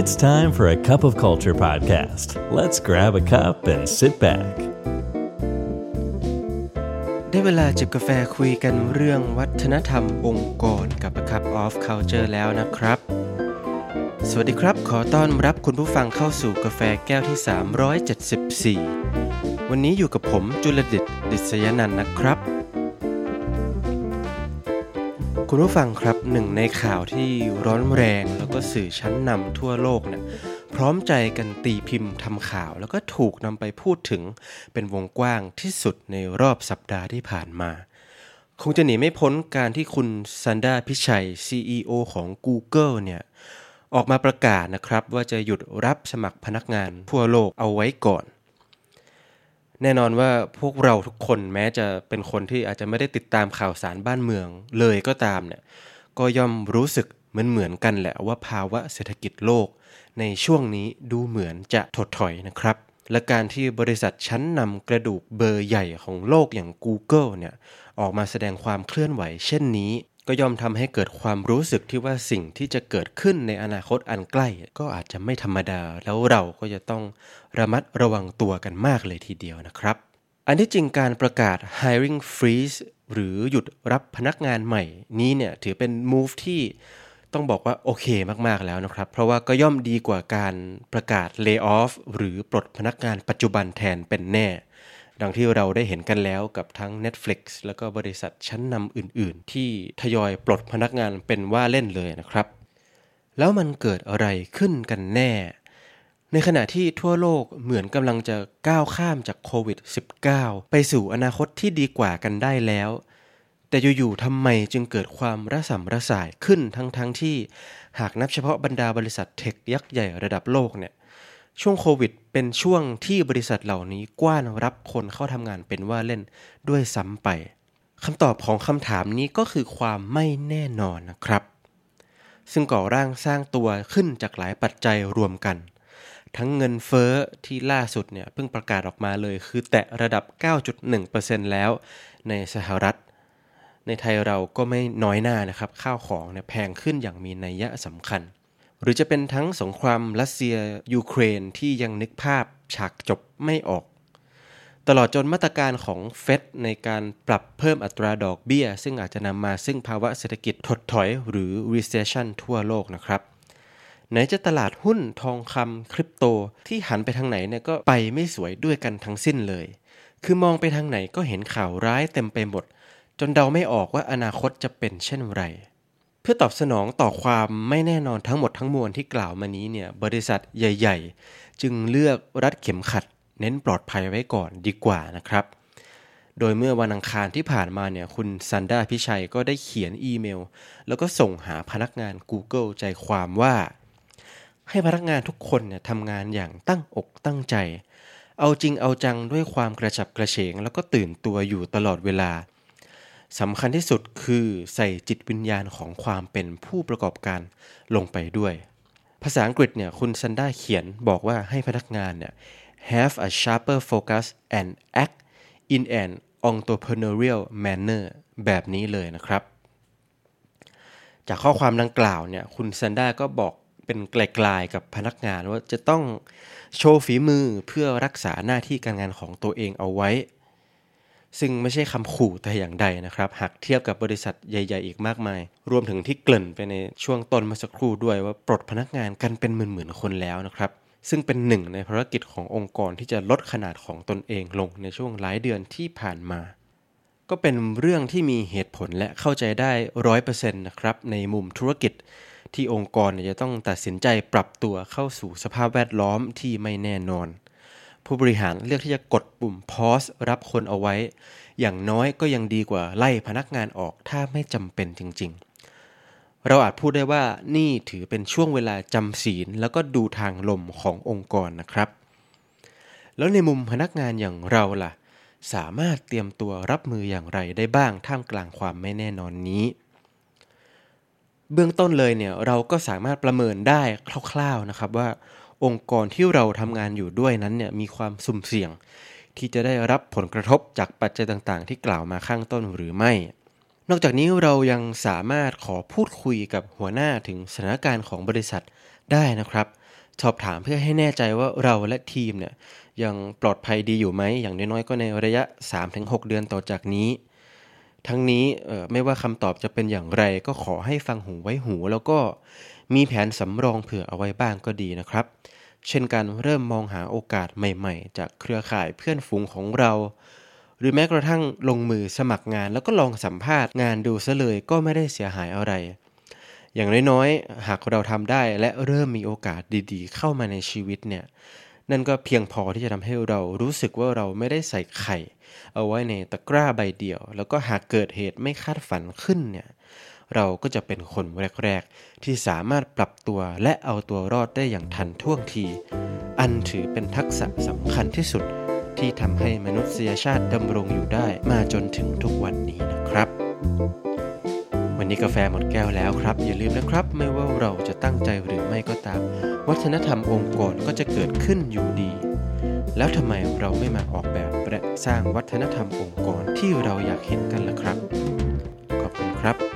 It's time for a cup of culture podcast. Let's grab a cup and sit back. ได้เวลาจิบกาแฟคุยกันเรื่องวัฒนธรรมองค์กรกับ A Cup of Culture แล้วนะครับ สวัสดีครับ ขอต้อนรับคุณผู้ฟังเข้าสู่กาแฟแก้วที่ 374 วันนี้อยู่กับผมจุลดิตดิษยนันนะครับ คุณผู้ฟังครับหนึ่งในข่าวที่ร้อนแรงแล้วก็สื่อชั้นนำทั่วโลกเนี่ยพร้อมใจกันตีพิมพ์ทำข่าว แล้วก็ถูกนำไปพูดถึงเป็นวงกว้างที่สุดในรอบสัปดาห์ที่ผ่านมา คงจะหนีไม่พ้นการที่คุณซันดาพิชัย CEO ของ Google เนี่ยออกมาประกาศนะครับว่าจะหยุดรับสมัครพนักงานทั่วโลกเอาไว้ก่อน แน่นอนว่าพวกเราทุกคนแม้จะเป็นคนที่อาจจะไม่ได้ติดตามข่าวสารบ้านเมืองเลยก็ตามเนี่ยก็ย่อมรู้สึกเหมือนเหมือนกันแหละว่าภาวะเศรษฐกิจโลก ในช่วงนี้ดูเหมือนจะถดถอยนะครับ และการที่บริษัทชั้นนำกระดูกเบอร์ใหญ่ของโลกอย่าง Google เนี่ยออกมาแสดงความเคลื่อนไหวเช่นนี้ ก็ย่อมทำให้เกิดความรู้สึกที่ว่าสิ่งที่จะเกิดขึ้นในอนาคตอันใกล้ ก็อาจจะไม่ธรรมดา แล้วเราก็จะต้องระมัดระวังตัวกันมากเลยทีเดียวนะครับ อันที่จริงการประกาศ hiring freeze หรือหยุดรับพนักงานใหม่นี้เนี่ยถือเป็น move ที่ต้องบอกว่าโอเคมากๆแล้วนะครับ เพราะว่าก็ย่อมดีกว่าการประกาศ lay off หรือปลดพนักงานปัจจุบันแทนเป็นแน่ ดังที่เราได้เห็นกันแล้วกับทั้ง Netflix แล้วก็บริษัทชั้นนำอื่น ๆ ที่ทยอยปลดพนักงานเป็นว่าเล่นเลยนะครับ แล้วมันเกิดอะไรขึ้นกันแน่ ในขณะที่ทั่วโลกเหมือนกำลังจะก้าวข้ามจากโควิด -19 ไปสู่อนาคตที่ดีกว่ากันได้แล้ว แต่อยู่ ๆทำไมจึงเกิดความระสำระสายขึ้นทั้งๆทที่หากนับเฉพาะบรรดาบริษัทเทคยักษ์ใหญ่ระดับโลกเนี่ย ช่วงโควิดเป็นช่วงที่บริษัทเหล่านี้กว้านรับคนเข้าทำงานเป็นว่าเล่นด้วยซ้ำไปคำตอบของคำถามนี้ก็คือความไม่แน่นอนนะครับ ซึ่งก่อร่างสร้างตัวขึ้นจากหลายปัจจัยรวมกัน ทั้งเงินเฟ้อที่ล่าสุดเนี่ยเพิ่งประกาศออกมาเลย คือแตะระดับ 9.1%แล้วในสหรัฐ ในไทยเราก็ไม่น้อยหน้านะครับ ข้าวของเนี่ยแพงขึ้นอย่างมีนัยยะสำคัญ หรือจะเป็นทั้งสงครามรัสเซียยูเครนที่ยังนึกภาพฉากจบไม่ออก ตลอดจนมาตรการของเฟดในการปรับเพิ่มอัตราดอกเบี้ย ซึ่งอาจจะนำมาซึ่งภาวะเศรษฐกิจถดถอยหรือ recession ทั่วโลกนะครับ ไหนจะตลาดหุ้นทองคำคริปโตที่หันไปทางไหนเนี่ยก็ไปไม่สวยด้วยกันทั้งสิ้นเลย คือมองไปทางไหนก็เห็นข่าวร้ายเต็มไปหมด จนเดาไม่ออกว่าอนาคตจะเป็นเช่นไร พื่อตอบสนองต่อความไม่แน่นอนทั้งหมดทั้งมวลที่กล่าวมานี้เนี่ยบริษัทใหญ่ ๆ จึงเลือกรัดเข็มขัด เน้นปลอดภัยไว้ก่อนดีกว่านะครับ โดยเมื่อวันอังคารที่ผ่านมาเนี่ยคุณซันดาพิชัยก็ได้เขียนอีเมล แล้วก็ส่งหาพนักงาน Google ใจความว่า ให้พนักงานทุกคนเนี่ยทำงานอย่างตั้งอกตั้งใจ เอาจริงเอาจังด้วยความกระฉับกระเฉง แล้วก็ตื่นตัวอยู่ตลอดเวลา สำคัญที่สุดคือใส่จิตวิญญาณของความเป็นผู้ประกอบการลงไปด้วย ภาษาอังกฤษเนี่ยคุณซันด้าเขียนบอกว่าให้พนักงานเนี่ย have a sharper focus and act in an entrepreneurial manner แบบนี้เลยนะครับ จากข้อความดังกล่าวเนี่ยคุณซันด้าก็บอกเป็นไกลๆกับพนักงานว่าจะต้องโชว์ฝีมือเพื่อรักษาหน้าที่การงานของตัวเองเอาไว้ ซึ่งไม่ใช่คำขู่แต่อย่างใดนะครับ หากเทียบกับบริษัทใหญ่ ๆ อีกมากมาย รวมถึงที่เกริ่นไปในช่วงต้นเมื่อสักครู่ด้วยว่าปลดพนักงานกันเป็นหมื่นๆคนแล้วนะครับ ซึ่งเป็นหนึ่งในภารกิจขององค์กรที่จะลดขนาดของตนเองลงในช่วงหลายเดือนที่ผ่านมา ก็เป็นเรื่องที่มีเหตุผลและเข้าใจได้ร้อยเปอร์เซ็นต์นะครับในมุมธุรกิจ ที่องค์กรจะต้องตัดสินใจปรับตัวเข้าสู่สภาพแวดล้อมที่ไม่แน่นอน ผู้บริหารเลือกที่จะกดปุ่ม pause รับคนเอาไว้ อย่างน้อยก็ยังดีกว่าไล่พนักงานออกถ้าไม่จำเป็นจริง ๆ เราอาจพูดได้ว่านี่ถือเป็นช่วงเวลาจำศีลแล้วก็ดูทางลมขององค์กรนะครับ แล้วในมุมพนักงานอย่างเราล่ะ สามารถเตรียมตัวรับมืออย่างไรได้บ้างท่ามกลางความไม่แน่นอนนี้ เบื้องต้นเลยเนี่ยเราก็สามารถประเมินได้คร่าว ๆนะครับว่า องค์กรที่เราทำงานอยู่ด้วยนั้นเนี่ยมีความสุ่มเสี่ยง ที่จะได้รับผลกระทบจากปัจจัยต่างๆ ที่กล่าวมาข้างต้นหรือไม่ นอกจากนี้เรายังสามารถขอพูดคุยกับหัวหน้าถึงสถานการณ์ของบริษัทได้นะครับ สอบถามเพื่อให้แน่ใจว่าเราและทีมเนี่ยยังปลอดภัยดีอยู่ไหม อย่างน้อยๆก็ในระยะ 3-6 เดือนต่อจากนี้ ทั้งนี้ไม่ว่าคำตอบจะเป็นอย่างไรก็ขอให้ฟังหูไว้หูแล้วก็ มีแผนสำรองเผื่อเอาไว้บ้างก็ดีนะครับ เช่นการเริ่มมองหาโอกาสใหม่ๆ จากเครือข่ายเพื่อนฝูงของเรา หรือแม้กระทั่งลงมือสมัครงานแล้วก็ลองสัมภาษณ์งานดูซะเลยก็ไม่ได้เสียหายอะไร อย่างน้อยๆ หากเราทำได้และเริ่มมีโอกาสดีๆ เข้ามาในชีวิตเนี่ยนั่นก็เพียงพอที่จะทำให้เรารู้สึกว่าเราไม่ได้ใส่ไข่ เอาไว้ในตะกร้าใบเดียว แล้วก็หากเกิดเหตุไม่คาดฝันขึ้นเนี่ย เราก็จะเป็นคนแรกๆ ที่สามารถปรับตัวและเอาตัวรอดได้อย่างทันท่วงที อันถือเป็นทักษะสำคัญที่สุดที่ทำให้มนุษยชาติดำรงอยู่ได้มาจนถึงทุกวันนี้นะครับ วันนี้กาแฟหมดแก้วแล้วครับ อย่าลืมนะครับ ไม่ว่าเราจะตั้งใจหรือไม่ก็ตาม วัฒนธรรมองค์กรก็จะเกิดขึ้นอยู่ดี แล้วทำไมเราไม่มาออกแบบและสร้างวัฒนธรรมองค์กรที่เราอยากเห็นกันล่ะครับ ขอบคุณครับ